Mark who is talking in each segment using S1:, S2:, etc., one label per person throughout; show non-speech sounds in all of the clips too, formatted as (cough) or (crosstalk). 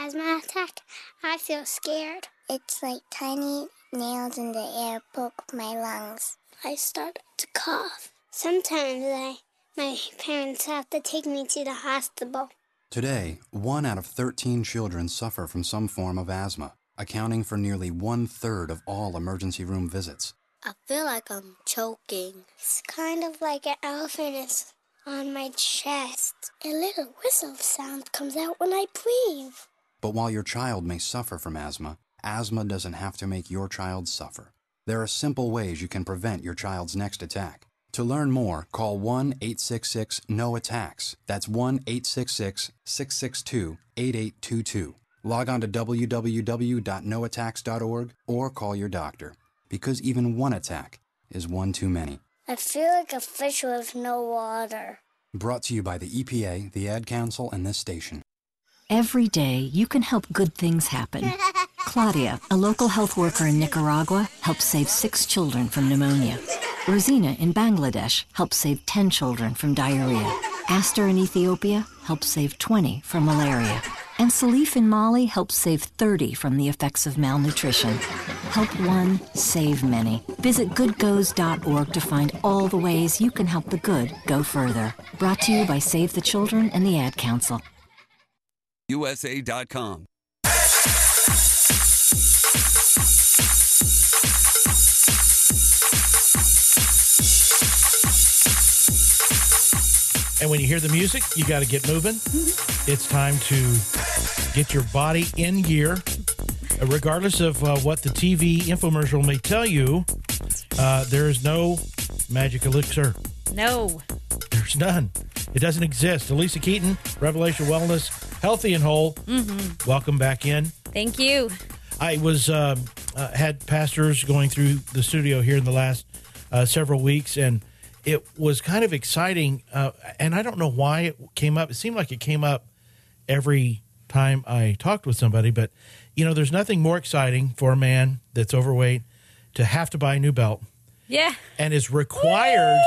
S1: asthma attack, I feel scared.
S2: It's like tiny nails in the air poke my lungs.
S1: I start to cough. Sometimes I, my parents have to take me to the hospital.
S3: Today, one out of 13 children suffer from some form of asthma, accounting for nearly one third of all emergency room visits.
S2: I feel like I'm choking.
S1: It's kind of like an elephant is on my chest. A little whistle sound comes out when I breathe.
S3: But while your child may suffer from asthma, asthma doesn't have to make your child suffer. There are simple ways you can prevent your child's next attack. To learn more, call 1 866 NO ATTACKS. That's 1 866 662 8822. Log on to www.noattacks.org or call your doctor. Because even one attack is one too many.
S1: I feel like a fish with no water.
S3: Brought to you by the EPA, the Ad Council, and this station.
S4: Every day, you can help good things happen. Claudia, a local health worker in Nicaragua, helped save six children from pneumonia. Rosina in Bangladesh helped save 10 children from diarrhea. Aster in Ethiopia helped save 20 from malaria. And Salif in Mali helped save 30 from the effects of malnutrition. Help one, save many. Visit goodgoes.org to find all the ways you can help the good go further. Brought to you by Save the Children and the Ad Council.
S5: USA.com.
S6: And when you hear the music, you got to get moving. It's time to get your body in gear. Regardless of uh, what the TV infomercial may tell you, uh, there is no magic elixir.
S7: No.
S6: There's none. It doesn't exist. Alisa Keeton, Revelation Wellness, healthy and whole.
S7: Mm-hmm.
S6: Welcome back in.
S7: Thank you.
S6: I was um, uh, had pastors going through the studio here in the last uh, several weeks, and it was kind of exciting. Uh, and I don't know why it came up. It seemed like it came up every time I talked with somebody, but you know, there's nothing more exciting for a man that's overweight to have to buy a new belt
S7: Yeah.
S6: and is required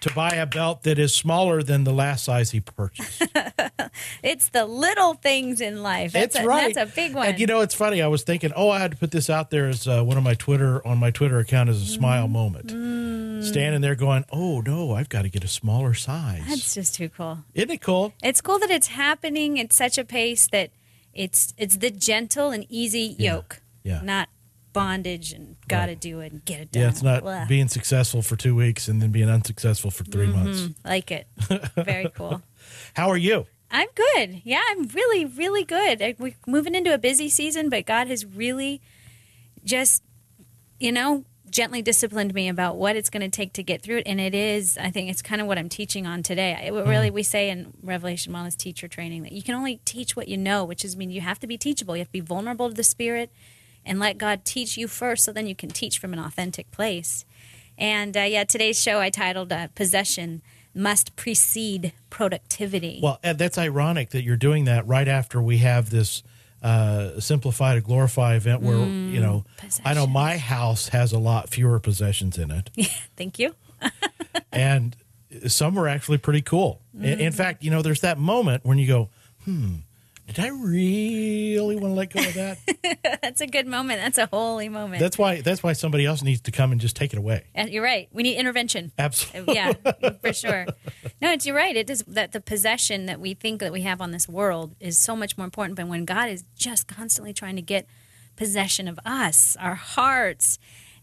S6: to buy a belt that is smaller than the last size he purchased. (laughs)
S7: It's the little things in life. That's
S6: It's
S7: a,
S6: right.
S7: That's a big one.
S6: And you know, it's funny. I was thinking, oh, I had to put this out there as uh, one of my Twitter on my Twitter account as a smile
S7: Mm-hmm.
S6: moment. Standing there going, oh no, I've got to get a smaller size.
S7: That's just too cool.
S6: Isn't it cool?
S7: It's cool that it's happening at such a pace that it's it's the gentle and easy yoke,
S6: Yeah.
S7: not bondage and got to do it and get it done.
S6: Yeah, it's not
S7: Blah.
S6: being successful for two weeks and then being unsuccessful for 3 months.
S7: Mhm. Like it. Very cool. (laughs)
S6: How are you?
S7: I'm good. Yeah, I'm really, really good. We're moving into a busy season, but God has really just, you know, gently disciplined me about what it's going to take to get through it. And it is, I think it's kind of what I'm teaching on today. It, really, we say in Revelation Wellness teacher training that you can only teach what you know, which is mean you have to be teachable. You have to be vulnerable to the Spirit and let God teach you first so then you can teach from an authentic place. And uh, yeah, today's show I titled uh, Possession Must Precede Productivity.
S6: Well, that's ironic that you're doing that right after we have this uh, simplified or glorify event where,
S7: Mm,
S6: you know, I know my house has a lot fewer possessions in it. (laughs)
S7: Thank you. (laughs)
S6: and some were actually pretty cool. In, in fact, you know, there's that moment when you go, hmm, did I really want to let go of that? (laughs)
S7: that's a good moment. That's a holy moment.
S6: that's why. That's why somebody else needs to come and just take it away.
S7: And you're right. We need intervention.
S6: Absolutely.
S7: Yeah, (laughs) for sure. No, it's you're right. It is that the possession that we think that we have on this world is so much more important. But when God is just constantly trying to get possession of us, our hearts,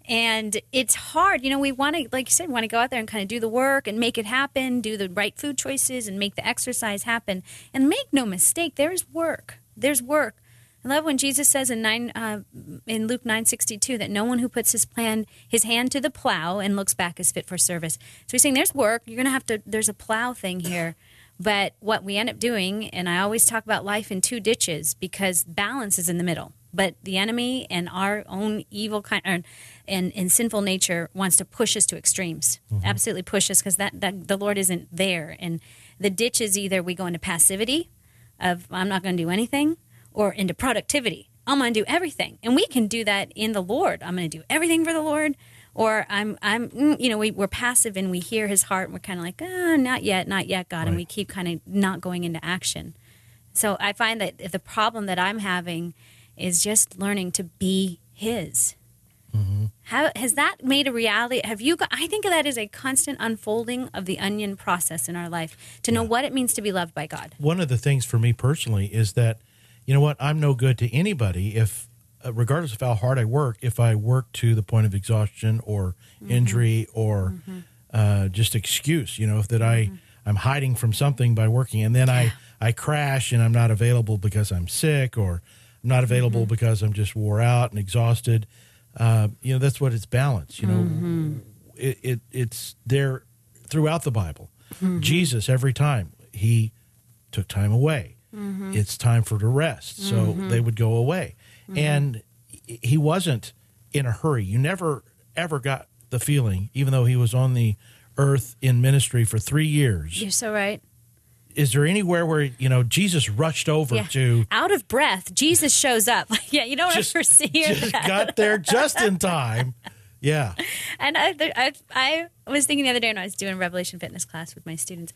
S7: and it's hard. You know, we want to, like you said, want to go out there and kind of do the work and make it happen, do the right food choices, and make the exercise happen. And make no mistake, there is work. There's work. I love when Jesus says in nine uh, in Luke nine sixty two that no one who puts his plan his hand to the plow and looks back is fit for service. So he's saying there's work. You're gonna have to. There's a plow thing here. But what we end up doing, and I always talk about life in two ditches because balance is in the middle. But the enemy and our own evil kind and, and, and sinful nature wants to push us to extremes. Absolutely push us because that, that the Lord isn't there. And the ditch is either we go into passivity of I'm not going to do anything, or into productivity. I'm going to do everything, and we can do that in the Lord. I'm going to do everything for the Lord, or I'm I'm mm, you know we we're passive and we hear His heart, and we're kind of like ah, not yet, not yet, God, and we keep kind of not going into action. So I find that the problem that I'm having is just learning to be His. How has that made a reality? Have you? Got, I think of that as a constant unfolding of the onion process in our life to know what it means to be loved by God.
S6: One of the things for me personally is that, you know what, I'm no good to anybody if, uh, regardless of how hard I work, if I work to the point of exhaustion or injury or uh, just excuse, you know, if that I I'm hiding from something by working, and then I I crash and I'm not available because I'm sick or I'm not available mm-hmm. because I'm just wore out and exhausted. Uh, you know, that's what it's balanced. You know, mm-hmm. it, it it's there throughout the Bible. Mm-hmm. Jesus every time he took time away. It's time for the rest. So they would go away. And he wasn't in a hurry. You never ever got the feeling, even though he was on the earth in ministry for three years.
S7: You're so right.
S6: Is there anywhere where, you know, Jesus rushed over
S7: Yeah.
S6: to
S7: Out of breath, Jesus shows up. (laughs) yeah, you don't
S6: just,
S7: ever see
S6: just
S7: that.
S6: got there just in time? Yeah. (laughs)
S7: And I, I, I was thinking the other day when I was doing Revelation Fitness class with my students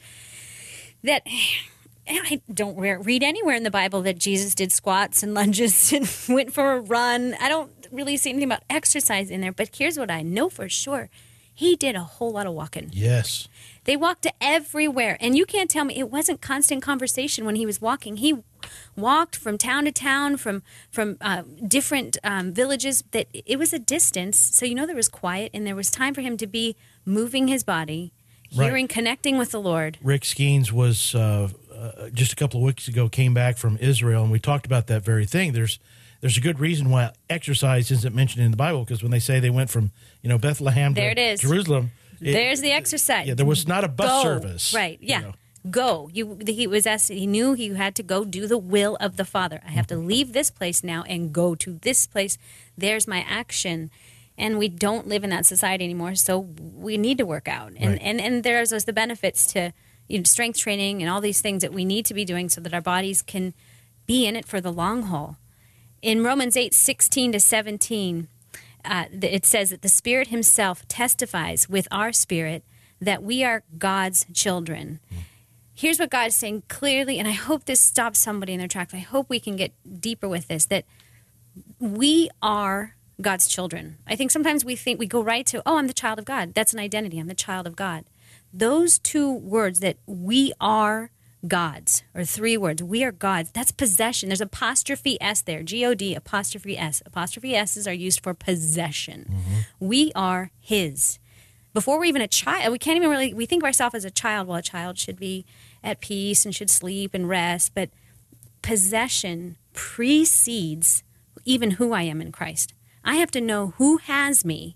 S7: that (sighs) I don't re- read anywhere in the Bible that Jesus did squats and lunges (laughs) and went for a run. I don't really see anything about exercise in there. But here's what I know for sure he did a whole lot of walking.
S6: Yes.
S7: They walked everywhere. And you can't tell me it wasn't constant conversation when he was walking. He walked from town to town, from from uh, different um, villages. That it was a distance, so you know there was quiet and there was time for him to be moving his body,
S6: Right.
S7: hearing, connecting with the Lord.
S6: Rick Skeens was uh, uh, just a couple of weeks ago came back from Israel, and we talked about that very thing. There's there's a good reason why exercise isn't mentioned in the Bible because when they say they went from you know Bethlehem
S7: There
S6: to
S7: it is.
S6: Jerusalem, it-
S7: There's the exercise.
S6: yeah, there was not a bus
S7: go.
S6: service,
S7: Right.
S6: you
S7: Yeah.
S6: know.
S7: Go. You. He was asked. He knew he had to go do the will of the Father. I have to mm-hmm. leave this place now and go to this place. There's my action. And we don't live in that society anymore, so we need to work out. And
S6: Right.
S7: and and there's those the benefits to you know, strength training and all these things that we need to be doing so that our bodies can be in it for the long haul. In Romans 8, 16 to 17, uh, it says that the Spirit Himself testifies with our spirit that we are God's children. Here's what God is saying clearly, and I hope this stops somebody in their tracks. I hope we can get deeper with this that we are God's children. I think sometimes we think we go right to, oh, I'm the child of God. That's an identity. I'm the child of God. Those two words that we are God's, or three words, we are God's, that's possession. There's apostrophe S there, G O D, apostrophe S. Apostrophe S's are used for possession. Mm-hmm. We are His. Before we're even a child, we can't even really, we think of ourselves as a child. Well, a child should be at peace and should sleep and rest, but possession precedes even who I am in Christ. I have to know who has me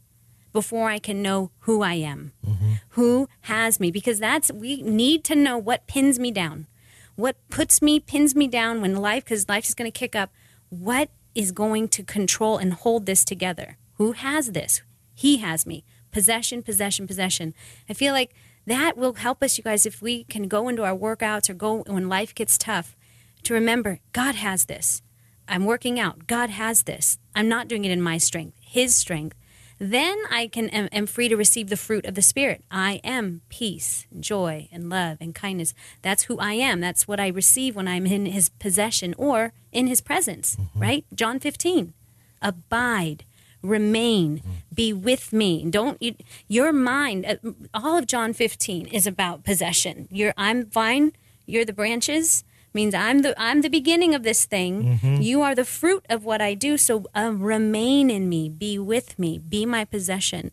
S7: before I can know who I am. Mm-hmm. Who has me? Because that's, we need to know what pins me down. What puts me, pins me down when life, because life is going to kick up. What is going to control and hold this together? Who has this? He has me. Possession, possession, possession. I feel like that will help us, you guys, if we can go into our workouts or go when life gets tough to remember God has this. I'm working out. God has this. I'm not doing it in my strength, His strength. Then I can am, am free to receive the fruit of the Spirit. I am peace, joy, and love and kindness. That's who I am. That's what I receive when I'm in His possession or in His presence. Right? John 15. Abide, remain, be with me. Don't you, your mind. uh, All of John 15 is about possession. You're I'm vine. You're the branches means I'm the I'm the beginning of this thing. Mm-hmm. You are the fruit of what I do. So uh, remain in me, be with me, be my possession.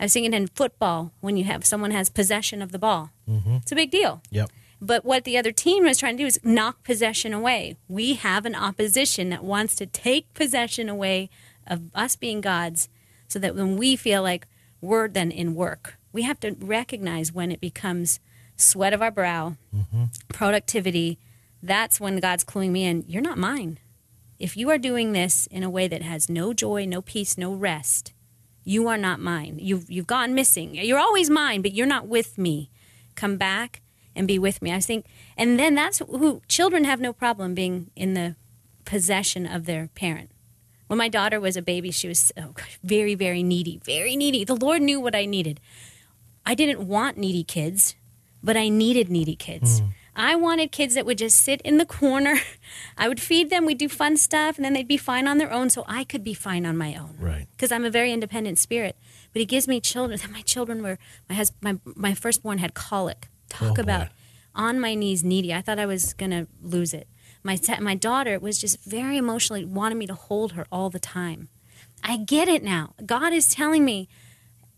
S7: I was thinking in football when you have someone has possession of the ball, mm-hmm. it's a big deal.
S6: Yep.
S7: But what the other team was trying to do is knock possession away. We have an opposition that wants to take possession away of us being God's so that when we feel like we're then in work, we have to recognize when it becomes sweat of our brow, mm-hmm. productivity. That's when God's cluing me in. You're not mine. If you are doing this in a way that has no joy, no peace, no rest, you are not mine. You've, you've gone missing. You're always mine, but you're not with me. Come back and be with me. I think, and then that's who children have no problem being in the possession of their parent. When my daughter was a baby, she was oh, very, very needy, very needy. The Lord knew what I needed. I didn't want needy kids, but I needed needy kids. Hmm. I wanted kids that would just sit in the corner. (laughs) I would feed them, we'd do fun stuff, and then they'd be fine on their own so I could be fine on my own.
S6: Right.
S7: Because I'm a very independent spirit. But he gives me children. My children were, my husband, my, my firstborn had colic. Talk
S6: Oh, boy.
S7: about on my knees, needy. I thought I was going to lose it. My, my daughter was just very emotionally, wanted me to hold her all the time. I get it now. God is telling me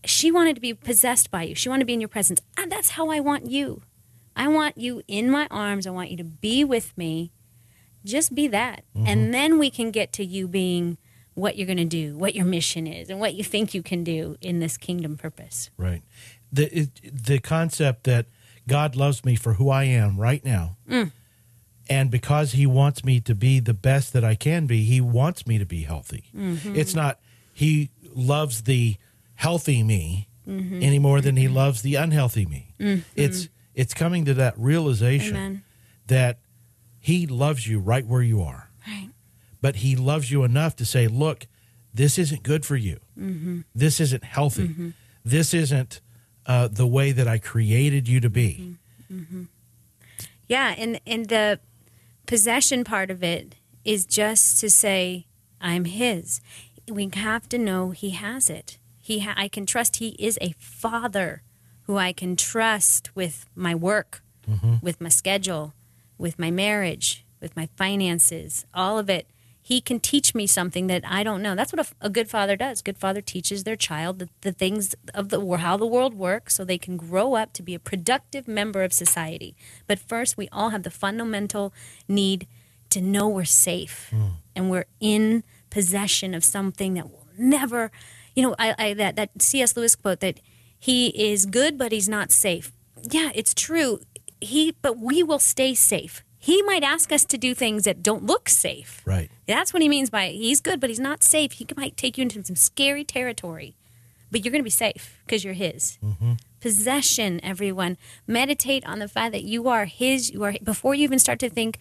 S7: she wanted to be possessed by you. She wanted to be in your presence. And that's how I want you. I want you in my arms. I want you to be with me. Just be that. And mm-hmm. then we can get to you being what you're going to do, what your mission is, and what you think you can do in this kingdom purpose.
S6: Right. The it, the concept that God loves me for who I am right now, mm. and because He wants me to be the best that I can be, He wants me to be healthy. Mm-hmm. It's not He loves the healthy me mm-hmm. any more than He loves the unhealthy me. It's it's coming to that realization
S7: Amen.
S6: that He loves you right where you are.
S7: Right.
S6: but he loves you enough to say, "Look, this isn't good for you. Mm-hmm. This isn't healthy. Mm-hmm. This isn't uh, the way that I created you to be." Mm-hmm.
S7: Yeah, and and the possession part of it is just to say I'm his. We have to know he has it. He ha- I can trust he is a father who I can trust with my work, mm-hmm. with my schedule, with my marriage, with my finances, all of it. He can teach me something that I don't know. That's what a, a good father does. Good father teaches their child the, the things of the how the world works, so they can grow up to be a productive member of society. But first, we all have the fundamental need to know we're safe mm. and we're in possession of something that will never, you know, I, I that that C.S. Lewis quote that he is good but he's not safe. Yeah, it's true. He, but we will stay safe. He might ask us to do things that don't look safe.
S6: Right.
S7: That's what he means by he's good, but he's not safe. He might take you into some scary territory, but you're going to be safe because you're his. Mm-hmm. Possession, everyone. Meditate on the fact that you are his. You are before you even start to think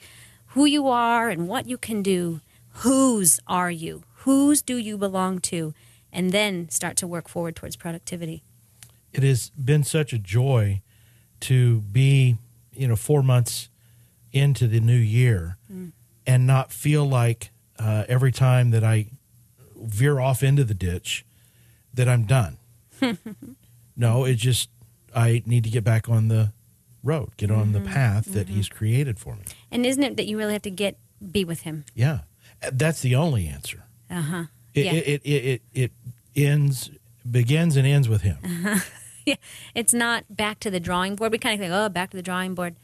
S7: who you are and what you can do. Whose are you? Whose do you belong to? And then start to work forward towards productivity.
S6: It has been such a joy to be, you know, four months into the new year mm. and not feel like uh, every time that I veer off into the ditch that I'm done. (laughs) no, it just I need to get back on the road, get on the mm-hmm. path that mm-hmm. He's created for me.
S7: And isn't it that you really have to get be with him?
S6: Yeah, uh, that's the only answer.
S7: Uh huh.
S6: It,
S7: Yeah.
S6: it, it, it, it ends, begins, and ends with Him.
S7: Yeah, uh-huh. (laughs) (laughs) it's not back to the drawing board. We kind of think, oh, back to the drawing board.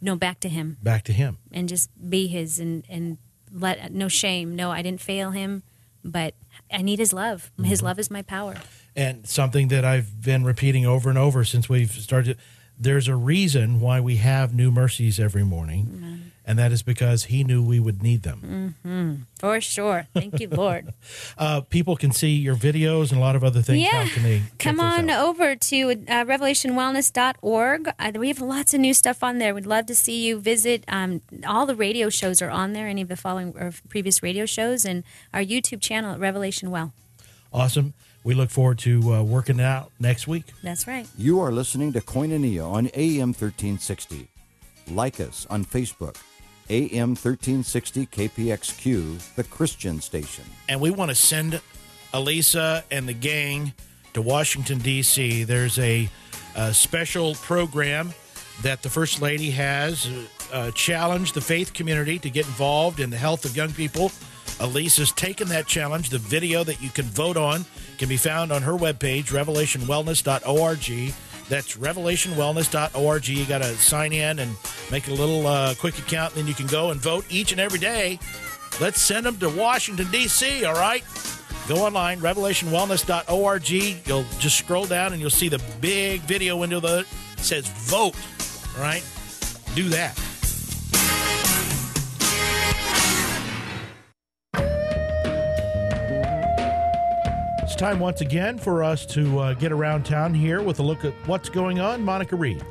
S7: No, back to him
S6: Back to Him.
S7: and just be his and and let no shame. No, I didn't fail him, but I need his love. His mm-hmm. love is my power.
S6: and something that I've been repeating over and over since we've started. There's a reason why we have new mercies every morning, and that is because He knew we would need them.
S7: For sure. Thank you, Lord. (laughs)
S6: Uh, people can see your videos and a lot of other things.
S7: Yeah.
S6: How can they
S7: Come on
S6: out?
S7: over to uh, revelationwellness.org. Uh, we have lots of new stuff on there. We'd love to see you visit. Um, all the radio shows are on there, any of the following or previous radio shows, and our YouTube channel at Revelation Well.
S6: Awesome. We look forward to uh, working it out next week.
S7: That's right.
S5: You are listening to Koinonia on AM 1360. Like us on Facebook, AM 1360 KPXQ, the Christian station.
S6: and we want to send Alisa and the gang to Washington, D.C. There's a, uh special program that the First Lady has uh, challenged the faith community to get involved in the health of young people. Alisa's taken that challenge. The video that you can vote on can be found on her webpage, revelationwellness.org. That's revelationwellness.org. You got to sign in and make a little uh, quick account, and then you can go and vote each and every day. Let's send them to Washington, D.C., all right? Go online, revelationwellness.org. You'll just scroll down and you'll see the big video window that says vote, all right? Do that. Time once again for us to uh, get around town here with a look at what's going on. Monica Reed.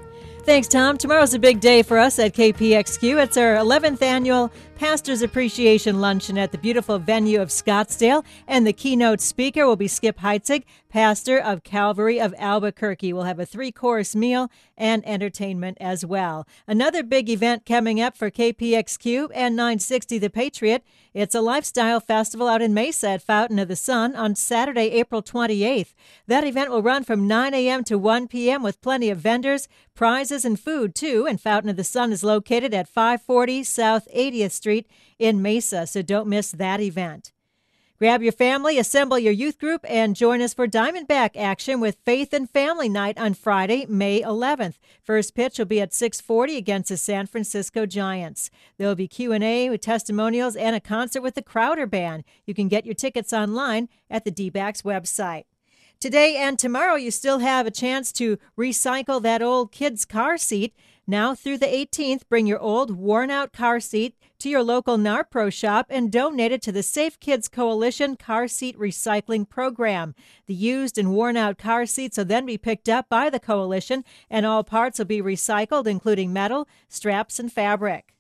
S8: Thanks, Tom. Tomorrow's a big day for us at KPXQ. It's our 11th annual Pastors Appreciation Luncheon at the beautiful venue of Scottsdale. And the keynote speaker will be Skip Heitzig, pastor of Calvary of Albuquerque. We'll have a three course meal and entertainment as well. Another big event coming up for KPXQ and 960 The Patriot. It's a lifestyle festival out in Mesa at Fountain of the Sun on Saturday, April 28th. That event will run from 9 a.m. to 1 p.m. with plenty of vendors, prizes, and food, too. And Fountain of the Sun is located at 540 South 80th Street in Mesa, so don't miss that event. Grab your family, assemble your youth group, and join us for Diamondback action with Faith and Family Night on Friday, May 11th. First pitch will be at 6:40 against the San Francisco Giants. There will be Q&A with testimonials and a concert with the Crowder Band. You can get your tickets online at the D-backs website. Today and tomorrow, you still have a chance to recycle that old kid's car seat. Now through the 18th, bring your old, worn out car seat to your local NARPRO shop and donate it to the Safe Kids Coalition Car Seat Recycling Program. The used and worn out car seats will then be picked up by the coalition, and all parts will be recycled, including metal, straps, and fabric.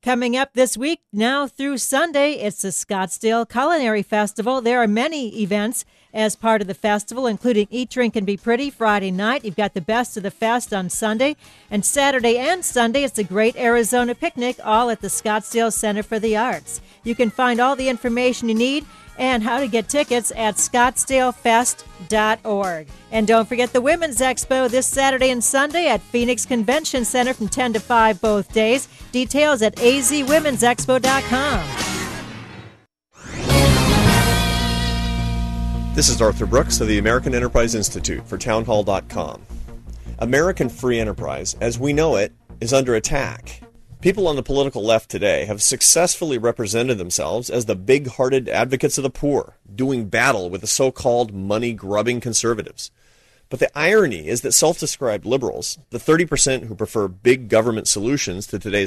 S8: Coming up this week, now through Sunday, it's the Scottsdale Culinary Festival. There are many events as part of the festival, including Eat, Drink, and Be Pretty Friday night. You've got the Best of the Fest on Sunday. And Saturday and Sunday, it's a Great Arizona Picnic, all at the Scottsdale Center for the Arts. You can find all the information you need and how to get tickets at scottsdalefest.org. And don't forget the Women's Expo this Saturday and Sunday at Phoenix Convention Center from 10 to 5 both days. Details at azwomensexpo.com.
S9: This is Arthur Brooks of the American Enterprise Institute for Townhall.com. American free enterprise, as we know it, is under attack. People on the political left today have successfully represented themselves as the big hearted advocates of the poor, doing battle with the so called money grubbing conservatives. But the irony is that self described liberals, the 30% who prefer big government solutions to today's